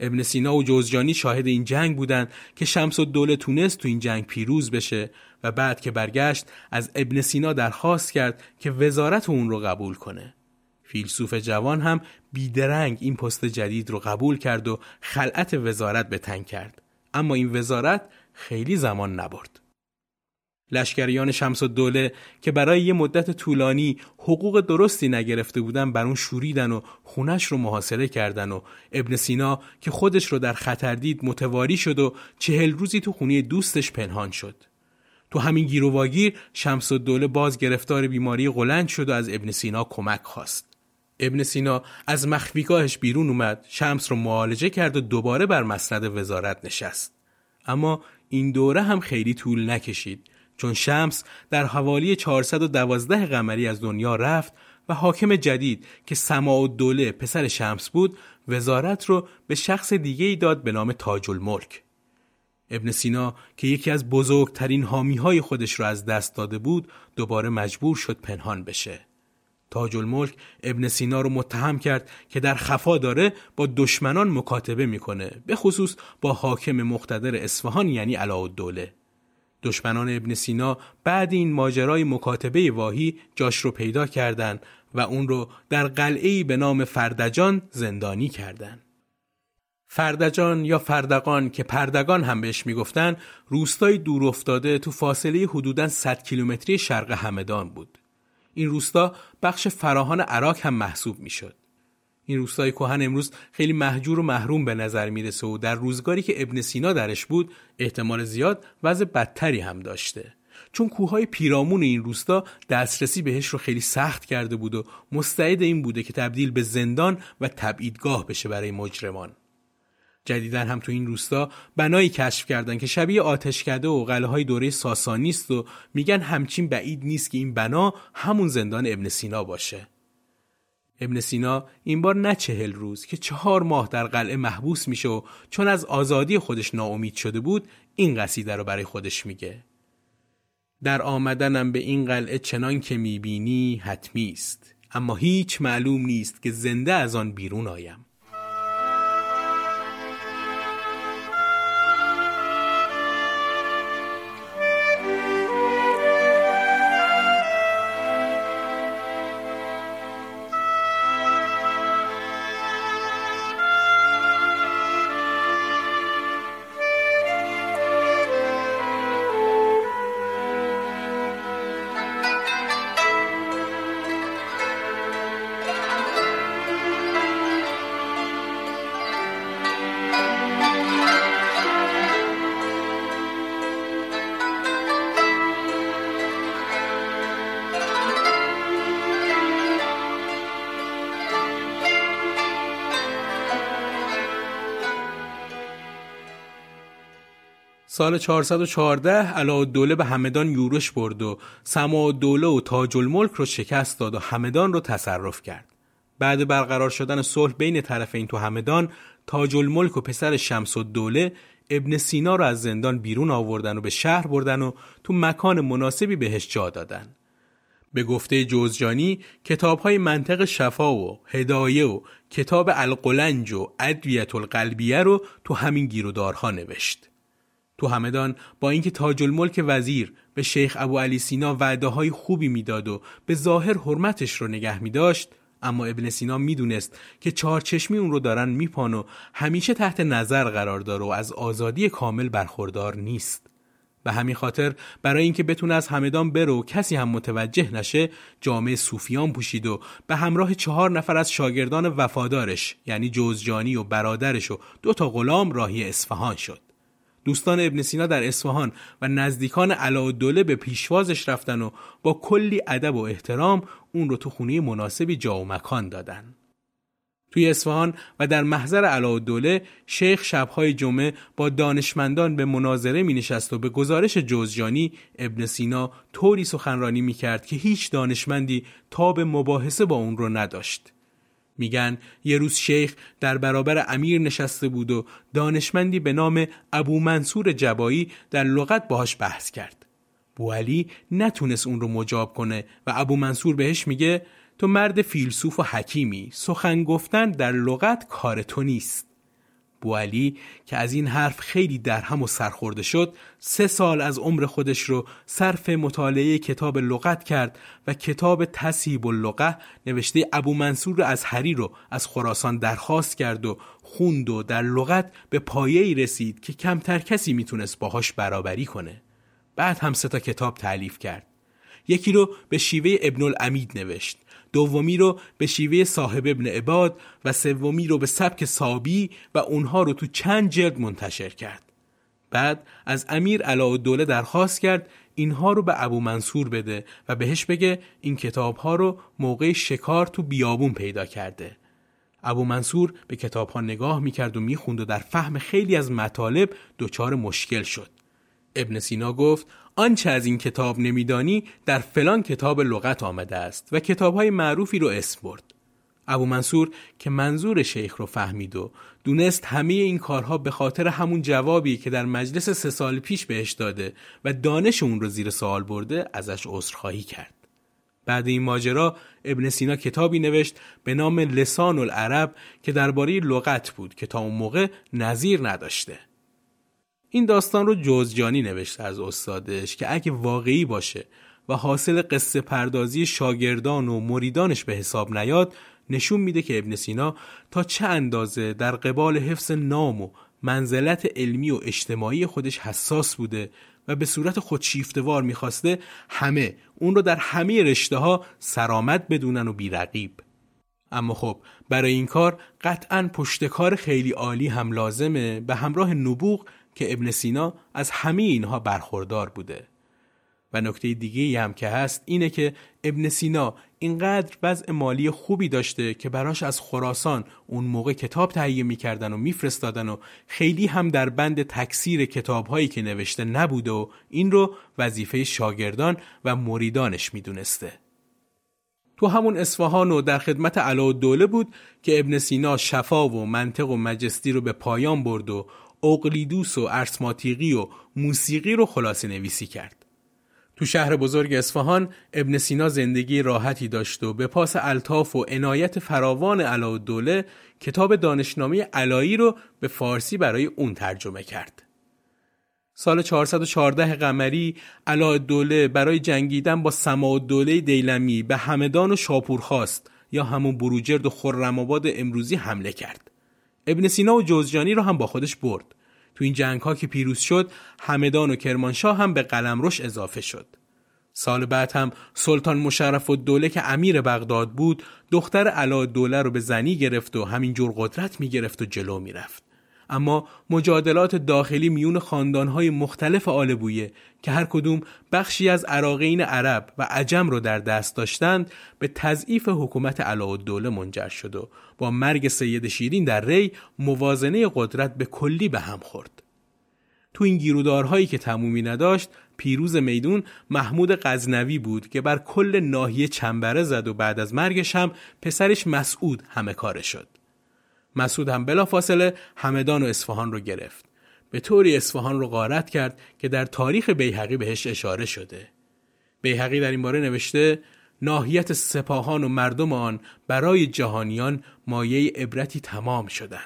ابن سینا و جوزجانی شاهد این جنگ بودند که شمس الدوله تونست تو این جنگ پیروز بشه و بعد که برگشت از ابن سینا درخواست کرد که وزارت اون رو قبول کنه. فیلسوف جوان هم بیدرنگ این پست جدید رو قبول کرد و خلعت وزارت به تن کرد. اما این وزارت خیلی زمان نبرد. لشکریان شمس دوله که برای یه مدت طولانی حقوق درستی نگرفته بودن بر اون شوریدن و خونش رو محاصره کردن و ابن سینا که خودش رو در خطر دید متواری شد و چهل روزی تو خونه دوستش پنهان شد. تو همین گیروواگیر شمس دوله باز گرفتار بیماری قلند شد و از ابن سینا کمک خواست. ابن سینا از مخفیگاهش بیرون اومد شمس رو معالجه کرد و دوباره بر مسند وزارت نشست. اما این دوره هم خیلی طول نکشید چون شمس در حوالی 412 قمری از دنیا رفت و حاکم جدید که سما و دوله پسر شمس بود وزارت رو به شخص دیگه ای داد به نام تاج الملک. ابن سینا که یکی از بزرگترین حامی های خودش رو از دست داده بود دوباره مجبور شد پنهان بشه. تاج الملک ابن سینا رو متهم کرد که در خفا داره با دشمنان مکاتبه می‌کنه به خصوص با حاکم مقتدر اصفهان یعنی علاءالدوله. دشمنان ابن سینا بعد این ماجرای مکاتبه واهی جاش رو پیدا کردند و اون رو در قلعه‌ای به نام فردجان زندانی کردند. فردجان یا فردقان که پردگان هم بهش می‌گفتن روستای دور افتاده تو فاصله حدوداً 100 کیلومتری شرق همدان بود. این روستا بخش فراهان عراق هم محسوب می‌شد. این روستای کهن امروز خیلی محجور و محروم به نظر می‌رسه و در روزگاری که ابن سینا درش بود احتمال زیاد وضع بدتری هم داشته. چون کوههای پیرامون این روستا دسترسی بهش رو خیلی سخت کرده بود و مستعد این بوده که تبدیل به زندان و تبعیدگاه بشه برای مجرمان. جدیدا هم تو این روستا بنایی کشف کردن که شبیه آتشکده و قلعه های دوره ساسانی است و میگن همچین بعید نیست که این بنا همون زندان ابن سینا باشه. ابن سینا این بار نه چهل روز که چهار ماه در قلعه محبوس میشه و چون از آزادی خودش ناامید شده بود این قصیده رو برای خودش میگه. در آمدنم به این قلعه چنان که می‌بینی حتمی است اما هیچ معلوم نیست که زنده از آن بیرون آیم. سال 414 دوله به همدان یورش برد و سما دوله و تاج الملک رو شکست داد و همدان رو تصرف کرد. بعد برقرار شدن صلح بین طرفین تو همدان تاج الملک و پسر شمس و دوله ابن سینا رو از زندان بیرون آوردن و به شهر بردن و تو مکان مناسبی بهش جا دادن. به گفته جوزجانی کتاب های منطق شفا و هدایه و کتاب القلنج و ادویت القلبیه رو تو همین گیرودارها نوشت. تو همدان با اینکه تاج الملک وزیر به شیخ ابو علی سینا وعده های خوبی می‌داد و به ظاهر حرمتش رو نگه می داشت اما ابن سینا می‌دونست که چهارچشمی اون رو دارن میپان و همیشه تحت نظر قرار داره و از آزادی کامل برخوردار نیست. به همین خاطر برای اینکه بتونه از همدان بره و کسی هم متوجه نشه جامعه صوفیان پوشید و به همراه چهار نفر از شاگردان وفادارش یعنی جوزجانی و برادرش و دو تا غلام راهی اصفهان شد. دوستان ابن سینا در اصفهان و نزدیکان علاءالدوله به پیشوازش رفتن و با کلی ادب و احترام اون رو تو خونه مناسبی جا و مکان دادن. توی اصفهان و در محضر علاءالدوله شیخ شبهای جمعه با دانشمندان به مناظره می نشست و به گزارش جوزجانی ابن سینا طوری سخنرانی می کرد که هیچ دانشمندی تاب مباحثه با اون رو نداشت. میگن یه روز شیخ در برابر امیر نشسته بود و دانشمندی به نام ابو منصور جبایی در لغت باهاش بحث کرد. بوالی نتونست اون رو مجاب کنه و ابو منصور بهش میگه تو مرد فیلسوف و حکیمی سخن گفتن در لغت کار تو نیست. بوالی که از این حرف خیلی درهم و سرخورده شد سه سال از عمر خودش رو صرف مطالعه کتاب لغت کرد و کتاب تصیب اللغه نوشته ابو منصور از هری رو از خراسان درخواست کرد و خوند و در لغت به پایه‌ای رسید که کمتر کسی می‌تونست باهاش برابری کنه. بعد هم سه تا کتاب تعلیف کرد. یکی رو به شیوه ابن الامید نوشت. دومی رو به شیوه صاحب ابن عباد و سومی رو به سبک سابی و اونها رو تو چند جلد منتشر کرد. بعد از امیر دوله درخواست کرد اینها رو به ابو منصور بده و بهش بگه این کتاب ها رو موقع شکار تو بیابون پیدا کرده. ابو منصور به کتاب ها نگاه می‌کرد و می‌خوند و در فهم خیلی از مطالب دچار مشکل شد. ابن سینا گفت آنچه از این کتاب نمیدانی در فلان کتاب لغت آمده است و کتابهای معروفی رو اسم برد. ابو منصور که منظور شیخ رو فهمید و دونست همه این کارها به خاطر همون جوابی که در مجلس سه سال پیش بهش داده و دانش اون رو زیر سوال برده ازش عذرخواهی کرد. بعد این ماجرا ابن سینا کتابی نوشت به نام لسان العرب که درباره لغت بود که تا اون موقع نظیر نداشته. این داستان رو جوزجانی نوشته از استادش که اگه واقعی باشه و حاصل قصه پردازی شاگردان و مریدانش به حساب نیاد نشون میده که ابن سینا تا چه اندازه در قبال حفظ نام و منزلت علمی و اجتماعی خودش حساس بوده و به صورت خودشیفتوار می‌خواسته همه اون رو در همه رشته ها سرامت بدونن و بیرقیب. اما خب برای این کار قطعا پشتکار خیلی عالی هم لازمه. به همراه نبوغ که ابن سینا از همه اینها برخوردار بوده و نکته دیگه هم که هست اینه که ابن سینا اینقدر وضع مالی خوبی داشته که براش از خراسان اون موقع کتاب تهیه می‌کردن و میفرستادن و خیلی هم در بند تکثیر کتابهایی که نوشته نبوده و این رو وظیفه شاگردان و مریدانش می‌دونسته. تو همون اصفهان و در خدمت علا دوله بود که ابن سینا شفا و منطق و مجستی رو به پایان برد و اقلیدوس و ارسماتیقی و موسیقی رو خلاصه نویسی کرد. تو شهر بزرگ اصفهان ابن سینا زندگی راحتی داشت و به پاس الطاف و عنایت فراوان دوله کتاب دانشنامه علایی رو به فارسی برای اون ترجمه کرد. سال 414 قمری دوله برای جنگیدن با سما دوله دیلمی به همدان و شاپور خواست یا همون بروجرد و خرم‌آباد امروزی حمله کرد. ابن سینا و جوزجانی رو هم با خودش برد. تو این جنگ ها که پیروز شد همدان و کرمانشاه هم به قلمروش اضافه شد سال بعد هم سلطان مشرف و دوله که امیر بغداد بود دختر علا دوله رو به زنی گرفت و همینجور قدرت می گرفت و جلو می رفت. اما مجادلات داخلی میون خاندانهای مختلف آل بویه که هر کدوم بخشی از عراقین عرب و عجم رو در دست داشتند به تضعیف حکومت علاءالدوله منجر شد و با مرگ سید شیرین در ری موازنه قدرت به کلی به هم خورد. تو این گیرودارهایی که تمومی نداشت پیروز میدون محمود غزنوی بود که بر کل ناحیه چنبره زد و بعد از مرگش هم پسرش مسعود همه کاره شد. مسعود هم بلافاصله همدان و اصفهان رو گرفت. به طوری اصفهان رو غارت کرد که در تاریخ بیهقی بهش اشاره شده. بیهقی در این باره نوشته ناحیت سپاهان و مردم آن برای جهانیان مایه عبرتی تمام شدن.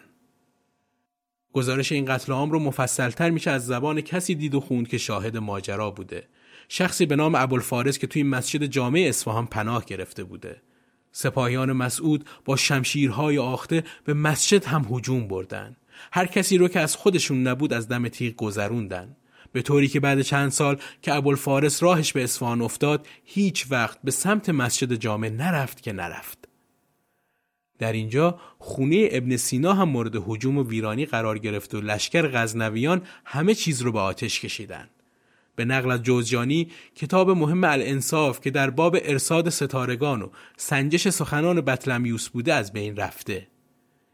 گزارش این قتل عام رو مفصلتر میشه از زبان کسی دید و خوند که شاهد ماجرا بوده. شخصی به نام ابوالفارس که توی مسجد جامع اصفهان پناه گرفته بوده. سپاهیان مسعود با شمشیرهای آخته به مسجد هم هجوم بردن. هر کسی رو که از خودشون نبود از دم تیغ گذروندن. به طوری که بعد چند سال که ابوالفارس راهش به اصفهان افتاد هیچ وقت به سمت مسجد جامع نرفت که نرفت. در اینجا خونه ابن سینا هم مورد حجوم و ویرانی قرار گرفت و لشکر غزنویان همه چیز رو به آتش کشیدند. به نقل از جوزجانی کتاب مهم الانصاف که در باب ارساد ستارگان و سنجش سخنان بطلمیوس بوده از بین رفته.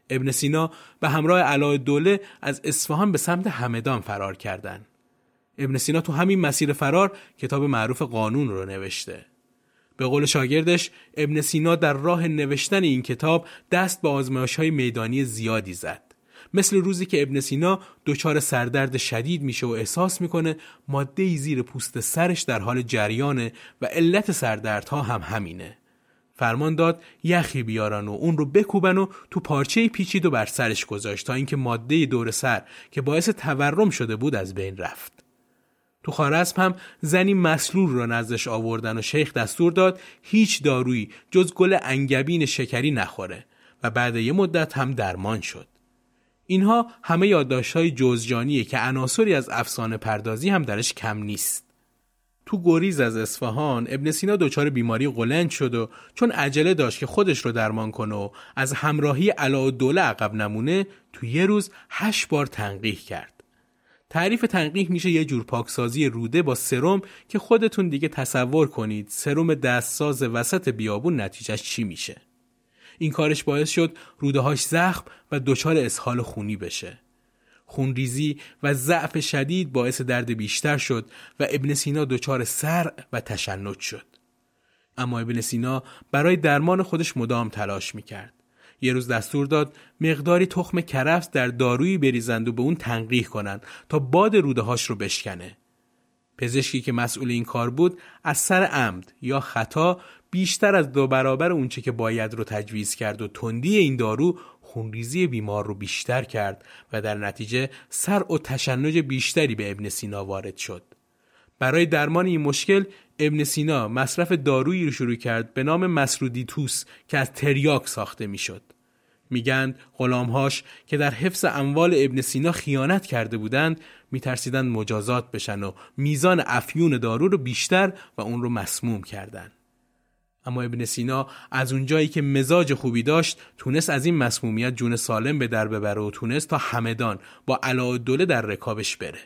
ابن سینا به همراه علای دوله از اصفهان به سمت همدان فرار کردند. ابن سینا تو همین مسیر فرار کتاب معروف قانون رو نوشته. به قول شاگردش ابن سینا در راه نوشتن این کتاب دست به آزمایش های میدانی زیادی زد. مثل روزی که ابن سینا دچار سردرد شدید میشه و احساس می‌کنه ماده زیر پوست سرش در حال جریانه و علت سردردها هم همینه. فرمان داد یخی بیارن و اون رو بکوبن و تو پارچه پیچید و بر سرش گذاشت تا اینکه ماده دور سر که باعث تورم شده بود از بین رفت. تو خارزم هم زنی مسلول را نزدش آوردن و شیخ دستور داد هیچ دارویی جز گل انگبین شکری نخوره و بعد یه مدت هم درمان شد. اینها همه یادداشت‌های جزجانیه که عناصری از افسانه پردازی هم درش کم نیست. تو گریز از اصفهان ابن سینا دچار بیماری قلند شد و چون عجله داشت که خودش رو درمان کنه و از همراهی علا دوله عقب نمونه تو یه روز هشت بار تنقیح کرد. تعریف تنقیح میشه یه جور پاکسازی روده با سرم که خودتون دیگه تصور کنید سرم دستساز وسط بیابون نتیجهش چی میشه. این کارش باعث شد روده هاش زخم و دچار اسهال خونی بشه. خونریزی و ضعف شدید باعث درد بیشتر شد و ابن سینا دچار سر و تشنج شد. اما ابن سینا برای درمان خودش مدام تلاش می‌کرد. یه روز دستور داد مقداری تخم کرفس در دارویی بریزند و به اون تنقیح کنند تا باد روده هاش رو بشکنه. پزشکی که مسئول این کار بود از سر عمد یا خطا بیشتر از دو برابر اونچه که باید رو تجویز کرد و تندی این دارو خونریزی بیمار رو بیشتر کرد و در نتیجه سر و تشنج بیشتری به ابن سینا وارد شد. برای درمان این مشکل ابن سینا مصرف دارویی رو شروع کرد به نام مسرودیتوس که از تریاک ساخته می‌شد. میگند غلامهاش که در حفظ اموال ابن سینا خیانت کرده بودند میترسیدند مجازات بشن و میزان افیون دارو رو بیشتر و اون رو مسموم کردند. اما ابن سینا از اونجایی که مزاج خوبی داشت تونست از این مسمومیت جون سالم به در ببره و تونست تا همدان با علاءالدوله در رکابش بره.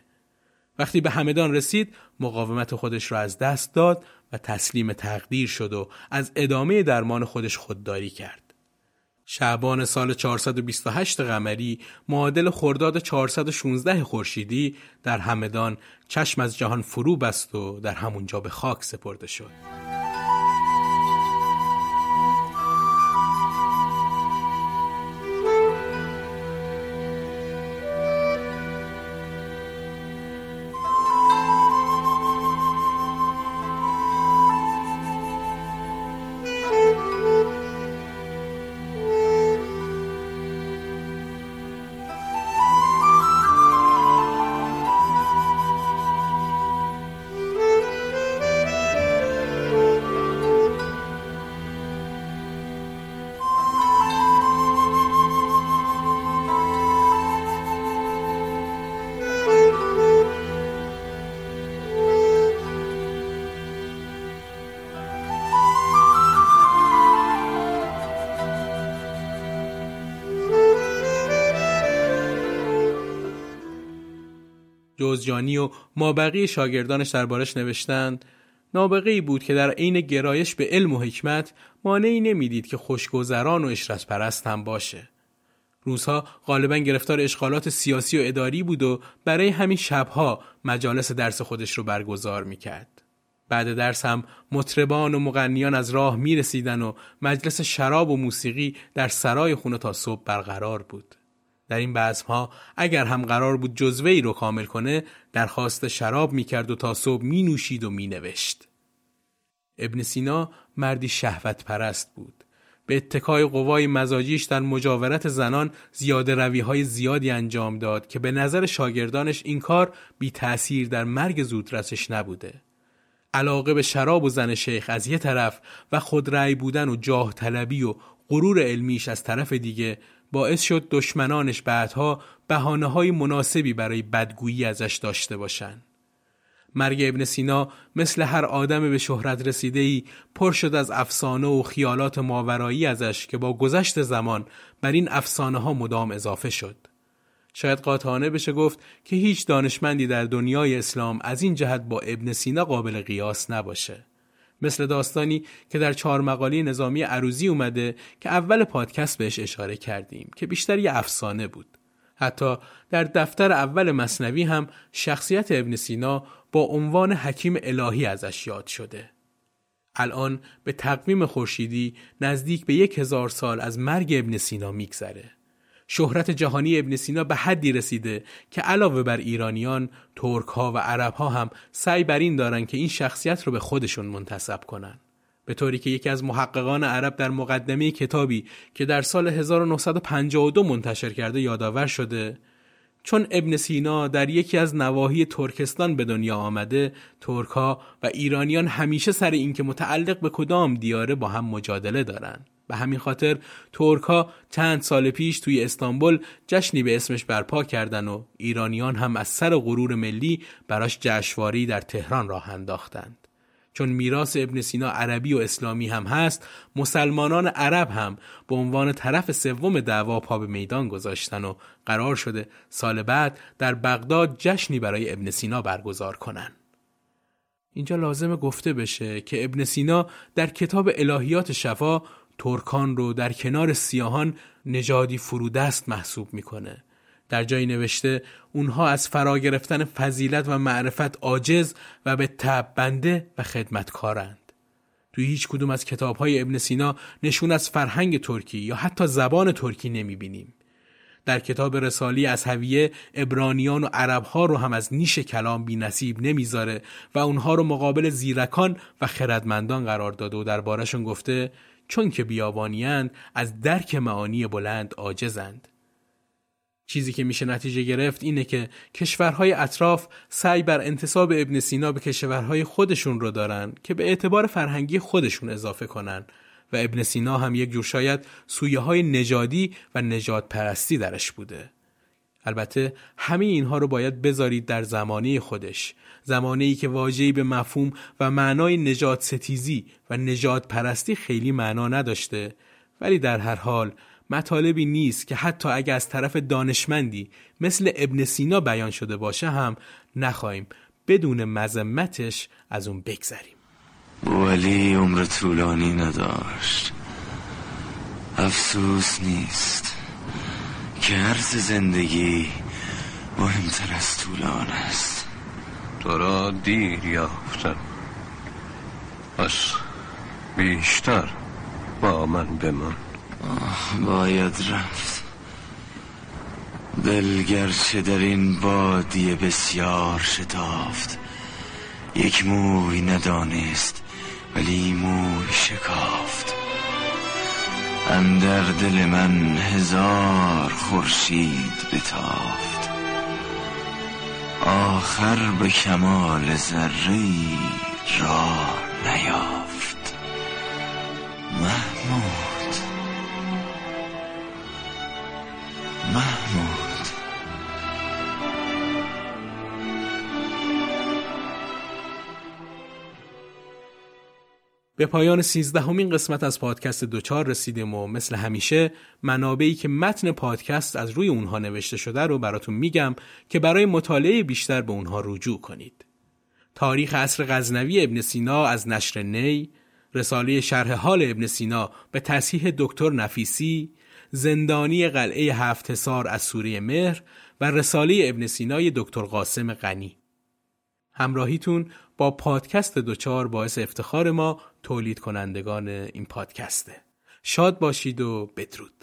وقتی به همدان رسید مقاومت خودش را از دست داد و تسلیم تقدیر شد و از ادامه درمان خودش خودداری کرد. شعبان سال 428 قمری معادل خرداد 416 خورشیدی در همدان چشم از جهان فرو بست و در همونجا به خاک سپرده شد. جوزجانی و مابقی شاگردانش دربارش نوشتند نابغه ای بود که در عین گرایش به علم و حکمت مانعی نمی‌دید که خوشگذران و اشرت پرست هم باشه. روزها غالبا گرفتار اشغالات سیاسی و اداری بود و برای همین شبها مجالس درس خودش رو برگزار می‌کرد. بعد درس هم مطربان و مغنیان از راه می رسیدن و مجلس شراب و موسیقی در سرای خونه تا صبح برقرار بود. در این ها اگر هم قرار بود جزوه ای رو کامل کنه درخواست شراب می‌کرد و تا صبح می نوشید و می نوشت. ابن سینا مردی شهوت پرست بود. به اتکای قوای مزاجیش در مجاورت زنان زیاده روی های زیادی انجام داد که به نظر شاگردانش این کار بی تأثیر در مرگ زودرسش نبوده. علاقه به شراب و زن شیخ از یه طرف و خود بودن و جاه طلبی و غرور علمیش از طرف دیگه باعث شد دشمنانش بعدها بحانه های مناسبی برای بدگویی ازش داشته باشند. مرگ ابن سینا مثل هر آدم به شهرت رسیده ای پر شد از افسانه و خیالات ماورایی ازش که با گذشت زمان بر این افسانه ها مدام اضافه شد. شاید قاطعانه بشه گفت که هیچ دانشمندی در دنیای اسلام از این جهت با ابن سینا قابل قیاس نباشه. مثل داستانی که در چهار مقاله نظامی عروزی اومده که اول پادکست بهش اشاره کردیم که بیشتر یه افسانه بود. حتی در دفتر اول مصنوی هم شخصیت ابن سینا با عنوان حکیم الهی ازش یاد شده. الان به تقویم خورشیدی نزدیک به یک هزار سال از مرگ ابن سینا میگذره. شهرت جهانی ابن سینا به حدی رسیده که علاوه بر ایرانیان ترک ها و عرب ها هم سعی بر این دارن که این شخصیت رو به خودشون منتصب کنن. به طوری که یکی از محققان عرب در مقدمه کتابی که در سال 1952 منتشر کرده یادآور شده چون ابن سینا در یکی از نواحی ترکستان به دنیا آمده ترک و ایرانیان همیشه سر اینکه متعلق به کدام دیاره با هم مجادله دارند. به همین خاطر ترک ها چند سال پیش توی استانبول جشنی به اسمش برپا کردن و ایرانیان هم از سر غرور ملی براش جشنواری در تهران راه انداختند. چون میراث ابن سینا عربی و اسلامی هم هست مسلمانان عرب هم به عنوان طرف سوم دعوا پا به میدان گذاشتن و قرار شده سال بعد در بغداد جشنی برای ابن سینا برگزار کنن اینجا لازم گفته بشه که ابن سینا در کتاب الهیات شفا ترکان رو در کنار سیاهان نژادی فرودست محسوب می‌کنه. در جایی نوشته اونها از فرا گرفتن فضیلت و معرفت عاجز و به تب بنده و خدمتکارند. توی هیچ کدوم از کتاب های ابن سینا نشون از فرهنگ ترکی یا حتی زبان ترکی نمی‌بینیم. در کتاب رسالی از هویه ابرانیان و عربها رو هم از نیش کلام بی نصیب نمی‌ذاره و اونها رو مقابل زیرکان و خردمندان قرار داده و دربارشون گفته چون که بیابانیند از درک معانی بلند عاجزند. چیزی که میشه نتیجه گرفت اینه که کشورهای اطراف سعی بر انتصاب ابن سینا به کشورهای خودشون رو دارن که به اعتبار فرهنگی خودشون اضافه کنن و ابن سینا هم یک جور شاید سویه های نژادی و نجات پرستی درش بوده. البته همه اینها رو باید بذارید در زمانه خودش. زمانه ای که واجهی به مفهوم و معنای نجات ستیزی و نجات پرستی خیلی معنا نداشته. ولی در هر حال مطالبی نیست که حتی اگر از طرف دانشمندی مثل ابن سینا بیان شده باشه هم نخواهیم بدون مذمتش از اون بگذریم. ولی عمر طولانی نداشت. افسوس نیست. که عرض زندگی مهمتر از طولان است. تو را دیر یافتم. پس بیشتر با من بمان. باید رفت. دلگرچه در این بادی بسیار شتافت. یک موی ندانست ولی موی شکافت. اندر دل من هزار خورشید بتافت. آخر به کمال ذره را نیافت. محمود محمود. به پایان سیزدهمین قسمت از پادکست دوچار رسیدیم و مثل همیشه منابعی که متن پادکست از روی اونها نوشته شده رو براتون میگم که برای مطالعه بیشتر به اونها رجوع کنید. تاریخ عصر غزنوی ابن سینا از نشر نی، رساله شرح حال ابن سینا به تصحیح دکتر نفیسی، زندانی قلعه هفت سار از سوره مهر و رساله ابن سینای دکتر قاسم غنی. همراهیتون با پادکست دوچار باعث افتخار ما تولید کنندگان این پادکسته. شاد باشید و بدرود.